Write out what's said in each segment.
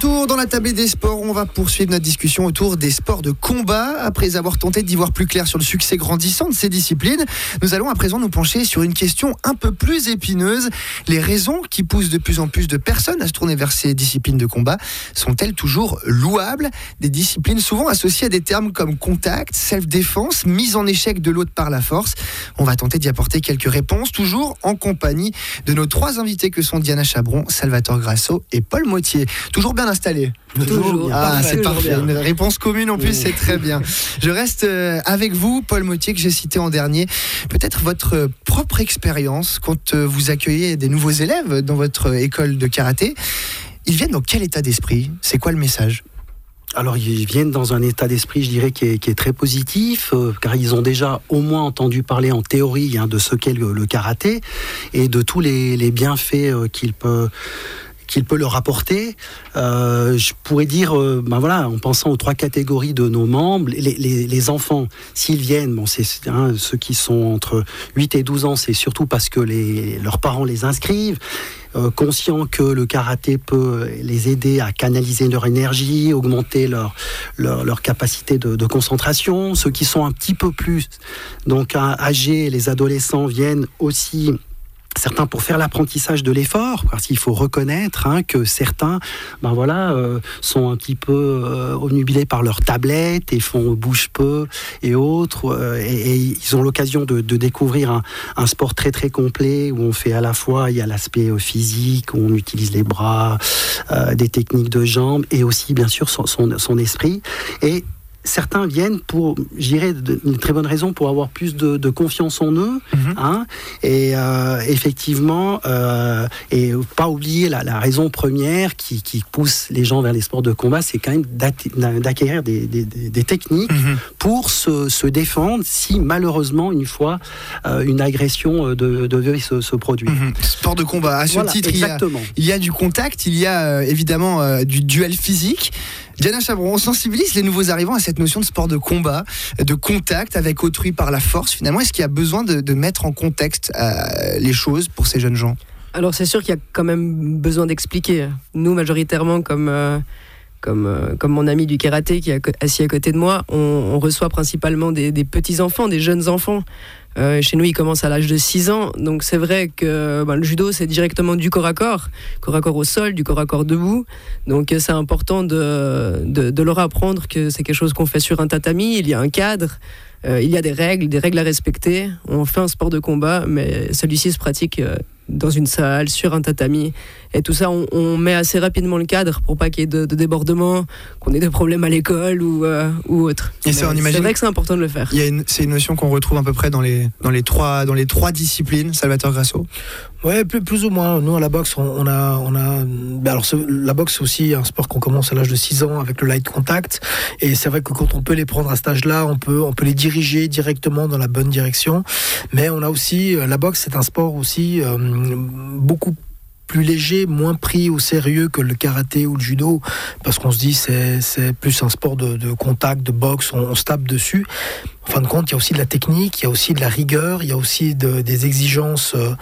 dans la table des sports. On va poursuivre notre discussion autour des sports de combat. Après avoir tenté d'y voir plus clair sur le succès grandissant de ces disciplines, nous allons à présent nous pencher sur une question un peu plus épineuse. Les raisons qui poussent de plus en plus de personnes à se tourner vers ces disciplines de combat sont-elles toujours louables? Des disciplines souvent associées à des termes comme contact, self-défense, mise en échec de l'autre par la force. On va tenter d'y apporter quelques réponses, toujours en compagnie de nos trois invités que sont Diana Chabron, Salvatore Grasso et Paul Motier. Toujours bien installé Toujours. Ah, c'est parfait. bien. Une réponse commune en plus, c'est très bien. Je reste euh, avec vous, Paul Motier, que j'ai cité en dernier. Peut-être votre propre expérience quand euh, vous accueillez des nouveaux élèves dans votre euh, école de karaté. Ils viennent dans quel état d'esprit? C'est quoi le message? Alors, ils viennent dans un état d'esprit, je dirais, qui est, qui est très positif, euh, car ils ont déjà au moins entendu parler en théorie hein, de ce qu'est le, le karaté et de tous les, les bienfaits euh, qu'il peut qu'il peut leur apporter. Euh, je pourrais dire, euh, ben voilà, en pensant aux trois catégories de nos membres, les, enfants, s'ils viennent, bon, c'est hein, ceux qui sont entre 8 et 12 ans, c'est surtout parce que les, leurs parents les inscrivent, euh, conscients que le karaté peut les aider à canaliser leur énergie, augmenter leur, leur, leur capacité de, de concentration. Ceux qui sont un petit peu plus donc âgés, les adolescents viennent aussi certains pour faire l'apprentissage de l'effort, parce qu'il faut reconnaître hein, que certains, ben voilà, euh, sont un petit peu euh, obnubilés par leur tablette et font bouge peu et autres, euh, et, ils ont l'occasion de, découvrir un, sport très très complet où on fait à la fois il y a l'aspect euh, physique, on utilise les bras, des techniques de jambes et aussi bien sûr son, son, son esprit. Et Certains viennent pour, j'irais, une très bonne raison pour avoir plus de, de confiance en eux, Mhm. hein, et euh, effectivement, euh, et pas oublier la, la raison première qui, qui pousse les gens vers les sports de combat, c'est quand même d'acquérir des, des- des- des techniques pour se, se défendre si malheureusement une fois euh, une agression de- devait se, produire. Mhm. Sport de combat. À ce Voilà, titre, il y, a, exactement. il y a du contact, il y a évidemment du duel physique. Diana Chabron, on sensibilise les nouveaux arrivants à cette notion de sport de combat, de contact avec autrui par la force. Finalement, est-ce qu'il y a besoin de, mettre en contexte euh, les choses pour ces jeunes gens? Alors c'est sûr qu'il y a quand même besoin d'expliquer. Nous, majoritairement, comme, euh, comme, euh, comme mon ami du karaté qui est assis à côté de moi, on, reçoit principalement des, des petits-enfants, des jeunes enfants. Euh, chez nous, ils commencent à l'âge de 6 ans. Donc c'est vrai que ben, le judo, c'est directement du corps à corps, corps à corps au sol, du corps à corps debout. Donc euh, c'est important de, leur apprendre que c'est quelque chose qu'on fait sur un tatami, il y a un cadre. Euh, il y a des règles, des règles à respecter. On fait un sport de combat, mais celui-ci se pratique dans une salle, sur un tatami. Et tout ça, on, on met assez rapidement le cadre pour pas qu'il y ait de, de débordements, qu'on ait des problèmes à l'école ou, euh, ou autre. Et ça, on Mais imagine- C'est vrai que c'est important de le faire. Il y a une- C'est une notion qu'on retrouve à peu près dans les, dans les, trois, dans les trois disciplines, Salvatore Grasso. Ouais, plus, ou moins. Nous, à la boxe, on, a. On a ben alors, la boxe, c'est aussi un sport qu'on commence à l'âge de 6 ans avec le light contact. Et c'est vrai que quand on peut les prendre à cet âge-là, on peut, on peut les diriger directement dans la bonne direction. Mais on a aussi. euh, La boxe, c'est un sport aussi euh, beaucoup plus léger, moins pris au sérieux que le karaté ou le judo, parce qu'on se dit c'est c'est plus un sport de, de contact, de boxe, on, se tape dessus. En fin de compte, il y a aussi de la technique, il y a aussi de la rigueur, il y a aussi de- des exigences. euh,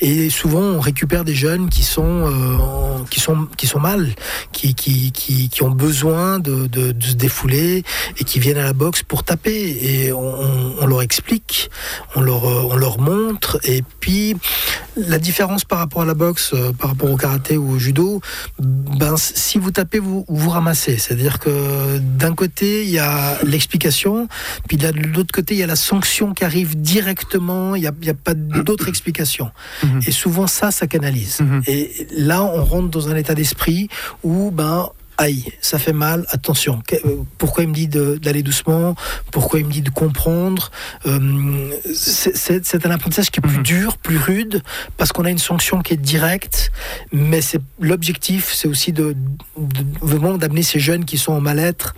et souvent, on récupère des jeunes qui sont, euh, qui sont, qui sont mal, qui, qui, qui, ont besoin de, de, de se défouler et qui viennent à la boxe pour taper. Et on, on- leur explique, on leur, euh, on leur montre. Et puis, la différence par rapport à la boxe, par rapport au karaté ou au judo, ben, si vous tapez, vous vous ramassez. C'est-à-dire que d'un côté, il y a l'explication, puis de l'autre côté, il y a la sanction qui arrive directement, il n'y a, a pas d'autre explication. Mhm. Et souvent, ça, ça canalise. Mhm. Et là, on rentre dans un état d'esprit où, ben, aïe, ça fait mal, attention. Euh, Pourquoi il me dit d'aller doucement? Pourquoi il me dit de comprendre? Euh, C'est un apprentissage qui est plus Mhm. dur, plus rude, parce qu'on a une sanction qui est directe. Mais c'est l'objectif, c'est aussi de, de- vraiment d'amener ces jeunes qui sont en mal-être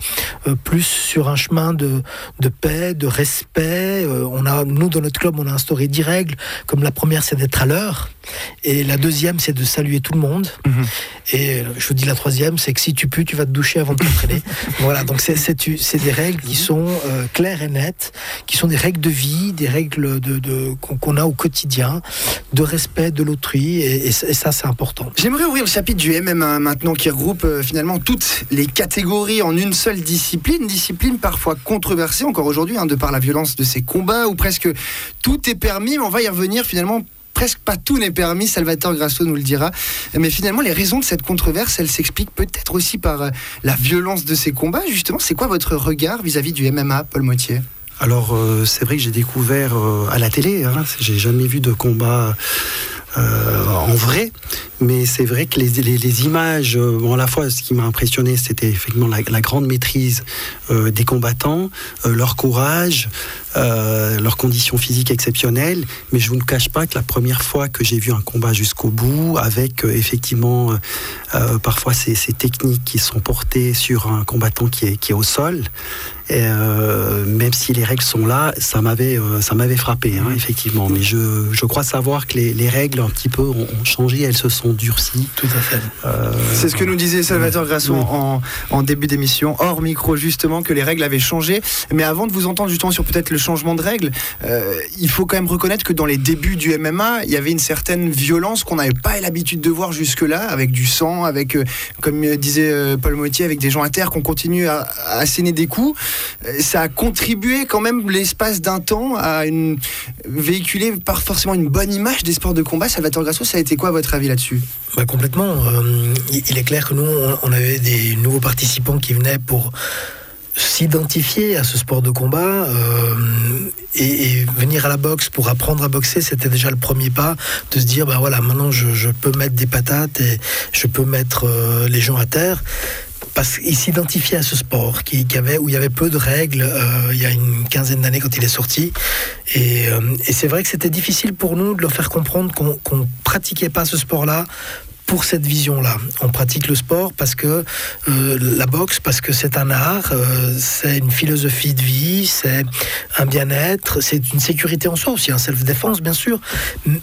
euh, plus sur un chemin de, de paix, de respect. Euh, on a, nous, dans notre club, on a instauré dix règles. Comme la première, c'est d'être à l'heure. Et la deuxième, c'est de saluer tout le monde. Mhm. Et je vous dis la troisième, c'est que si tu peux tu vas te doucher avant de t'entraîner. voilà, donc c'est des règles qui sont euh, claires et nettes, qui sont des règles de vie, des règles de, de qu'on a au quotidien, de respect de l'autrui, et, ça c'est important. J'aimerais ouvrir le chapitre du MMA maintenant qui regroupe euh, finalement toutes les catégories en une seule discipline, discipline parfois controversée encore aujourd'hui, hein, de par la violence de ces combats, où presque tout est permis, mais on va y revenir finalement presque pas tout n'est permis, Salvatore Grasso nous le dira. Mais finalement, les raisons de cette controverse, elles s'expliquent peut-être aussi par euh, la violence de ces combats. Justement, c'est quoi votre regard vis-à-vis du MMA, Paul Motier alors euh, c'est vrai que j'ai découvert euh, à la télé, hein, j'ai jamais vu de combat en vrai, mais c'est vrai que les, images, bon, à la fois ce qui m'a impressionné, c'était effectivement la, grande maîtrise des combattants, leur courage, euh, leurs conditions physiques exceptionnelles, mais je ne vous cache pas que la première fois que j'ai vu un combat jusqu'au bout, avec euh, effectivement euh, parfois ces, techniques qui sont portées sur un combattant qui est, qui est au sol, et, même si les règles sont là, ça m'avait ça m'avait frappé hein, effectivement. Mais je, je, crois savoir que les, les, règles un petit peu ont, changé, elles se sont durcies. Tout à fait. C'est ce que nous disait Salvatore Grasso en, en, début d'émission, hors micro justement, que les règles avaient changé. Mais avant de vous entendre justement sur peut-être le changement de règles, euh, il faut quand même reconnaître que dans les débuts du MMA, il y avait une certaine violence qu'on n'avait pas l'habitude de voir jusque-là, avec du sang, avec, euh, comme disait euh, Paul Motier, avec des gens à terre qu'on continue à, asséner des coups. Ça a contribué quand même l'espace d'un temps à une, véhiculer par forcément une bonne image des sports de combat. Salvatore Grasso, ça a été quoi votre avis là-dessus? Bah, Complètement. il est clair que nous, on avait des nouveaux participants qui venaient pour s'identifier à ce sport de combat euh, et, venir à la boxe pour apprendre à boxer, c'était déjà le premier pas de se dire, ben voilà, maintenant je, peux mettre des patates et je peux mettre euh, les gens à terre. Parce qu'il s'identifiait à ce sport qui, avait, où il y avait peu de règles euh, il y a une quinzaine d'années quand il est sorti. Et, c'est vrai que c'était difficile pour nous de leur faire comprendre qu'on ne pratiquait pas ce sport-là pour cette vision-là. On pratique le sport parce que euh, la boxe, parce que c'est un art, euh, c'est une philosophie de vie, c'est un bien-être, c'est une sécurité en soi aussi, un self-défense bien sûr,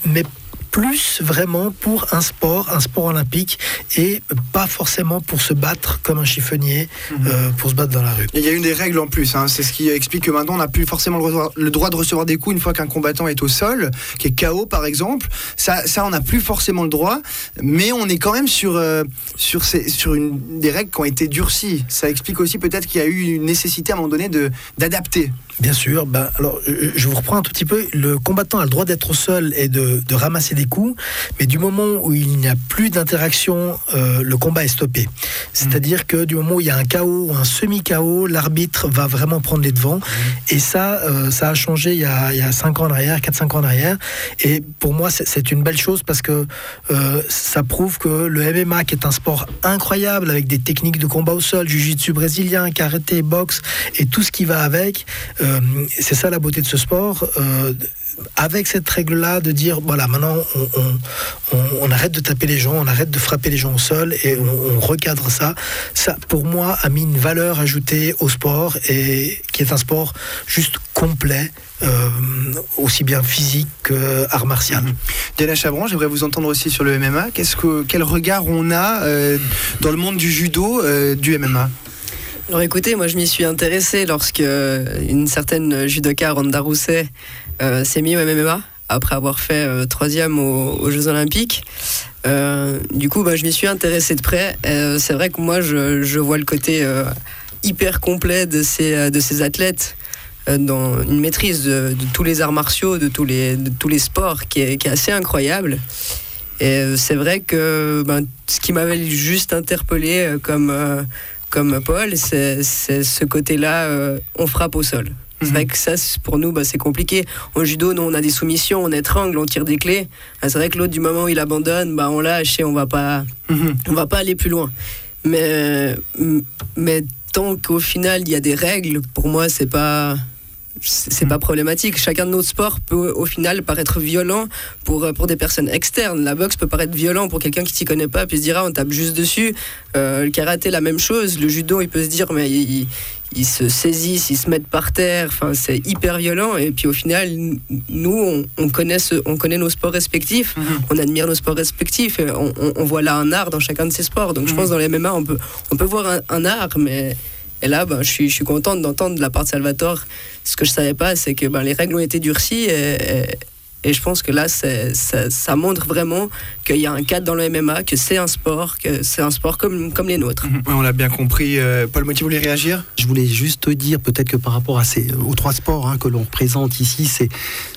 mais plus vraiment pour un sport, un sport olympique, et pas forcément pour se battre comme un chiffonnier, mhm. euh, pour se battre dans la rue. Il y a une des règles en plus, hein. c'est ce qui explique que maintenant on n'a plus forcément le droit, de recevoir des coups une fois qu'un combattant est au sol, qui est KO par exemple. Ça, ça on n'a plus forcément le droit, mais on est quand même sur, euh, sur, ces, sur une, des règles qui ont été durcies. Ça explique aussi peut-être qu'il y a eu une nécessité à un moment donné d'adapter. Bien sûr. Ben, alors, je vous reprends un tout petit peu. Le combattant a le droit d'être au sol et de, de, ramasser des coups, mais du moment où il n'y a plus d'interaction, euh, le combat est stoppé. C'est-à-dire que du moment où il y a un chaos ou un semi-chaos, l'arbitre va vraiment prendre les devants. Et ça, euh, ça a changé il y a, il y a 5 ans en arrière, 4-5 ans en arrière. Et pour moi, c'est une belle chose parce que euh, ça prouve que le MMA, qui est un sport incroyable avec des techniques de combat au sol, jiu-jitsu brésilien, karaté, boxe et tout ce qui va avec, euh, c'est ça la beauté de ce sport. Euh, avec cette règle-là de dire voilà maintenant on, arrête de taper les gens, on arrête de frapper les gens au sol et on, recadre ça. Ça pour moi a mis une valeur ajoutée au sport et qui est un sport juste complet. Euh, aussi bien physique que art martial. Mhm. Diana Chabron, j'aimerais vous entendre aussi sur le MMA. Quel regard on a dans le monde du judo, du MMA alors écoutez, moi je m'y suis intéressée lorsque une certaine judoka Ronda Rousset euh, s'est mise au MMA après avoir fait euh, troisième aux, Jeux Olympiques. Euh, du coup, bah, je m'y suis intéressée de près. c'est vrai que moi je, vois le côté hyper complet de ces, de ces athlètes dans une maîtrise de, tous les arts martiaux, de tous les, de tous les sports qui est, qui est assez incroyable. Et c'est vrai que ben, ce qui m'avait juste interpellé comme comme Paul, c'est ce côté-là, euh, on frappe au sol. C'est vrai mhm. que ça, pour nous, bah, c'est compliqué. En judo, nous, on a des soumissions, on étrangle, on tire des clés. Ah, c'est vrai que l'autre, du moment où il abandonne, bah, on lâche et on va pas, mhm. on va pas aller plus loin. Mais, mais tant qu'au final, il y a des règles, pour moi, c'est pas, c'est pas problématique. Chacun de nos sports peut au final paraître violent pour, pour des personnes externes. La boxe peut paraître violent pour quelqu'un qui s'y connaît pas, puis se dira on tape juste dessus. le karaté, la même chose. Le judo, il peut se dire mais il, ils se saisissent, ils se mettent par terre. Enfin, c'est hyper violent. Et puis au final, nous, on, connaît, on connaît nos sports respectifs, mhm. on admire nos sports respectifs. Et on, voit là un art dans chacun de ces sports. Donc je mhm. pense dans les MMA, on peut, on peut voir un, art, mais et là, ben, je, suis, je contente d'entendre de la part de Salvatore. Ce que je savais pas, c'est que ben, les règles ont été durcies je pense que là, ça, montre vraiment qu'il y a un cadre dans le MMA, que c'est un sport, que c'est un sport comme, comme les nôtres. Mhm. on l'a bien compris. Euh, Paul Motti, vous voulez réagir? Je voulais juste dire, peut-être que par rapport à ces, aux trois sports hein, que l'on représente ici, c'est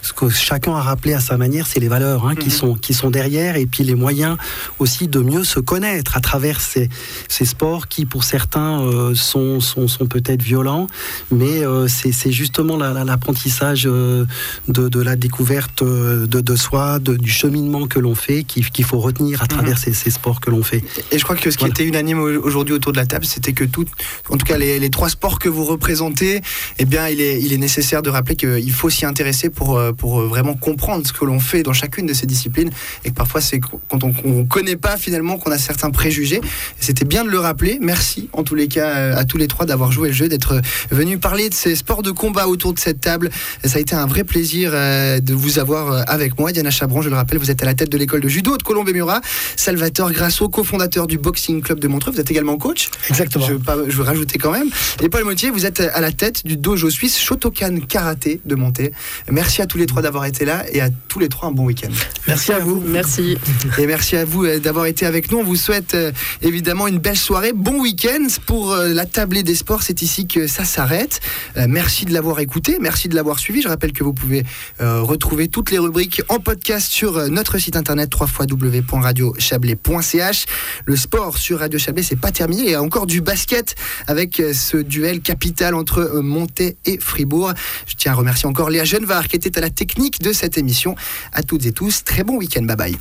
ce que chacun a rappelé à sa manière, c'est les valeurs hein, qui, mhm. sont, qui sont derrière et puis les moyens aussi de mieux se connaître à travers ces, ces sports qui, pour certains, euh, sont, sont, sont peut-être violents, mais euh, c'est justement l'apprentissage de, de la découverte de, soi, du cheminement que l'on fait, qu'il faut retenir à travers mhm. ces, sports que l'on fait. Et je crois que ce qui était unanime aujourd'hui autour de la table, c'était que tout, en tout cas les, trois sports que vous représentez, eh bien, il est, il est nécessaire de rappeler qu'il faut s'y intéresser pour, euh, pour vraiment comprendre ce que l'on fait dans chacune de ces disciplines, et que parfois c'est quand on ne connaît pas finalement qu'on a certains préjugés. C'était bien de le rappeler. Merci en tous les cas euh, à tous les trois d'avoir joué le jeu, d'être venus parler de ces sports de combat autour de cette table. Ça a été un vrai plaisir euh, de vous avoir euh, avec moi. Diana Chabron, je le rappelle, vous êtes à la tête de l'école de judo de Colombe et Murat. Salvatore Grasso, cofondateur du Boxing Club de Montreux. Vous êtes également coach. Exactement. Je, veux rajouter quand même. Et Paul Motier, vous êtes à la tête du dojo suisse Shotokan Karaté de Monté. Merci à tous les trois d'avoir été là et à tous les trois un bon week-end. Merci à vous. Merci. Et merci à vous euh, d'avoir été avec nous. On vous souhaite euh, évidemment une belle soirée. Bon week-end pour la tablée des sports. C'est ici que ça s'arrête. Merci de l'avoir écouté. Merci de l'avoir suivi. Je rappelle que vous pouvez retrouver toutes les rubriques en podcast sur euh, notre site internet www.radiochablais.ch. Le sport sur Radio Chablais, c'est pas terminé. Il y a encore du basket avec euh, ce duel capital entre euh, Monté et Fribourg. Je tiens à remercier encore Léa Genevard qui était à la technique de cette émission. À toutes et tous, très bon week-end. Bye bye.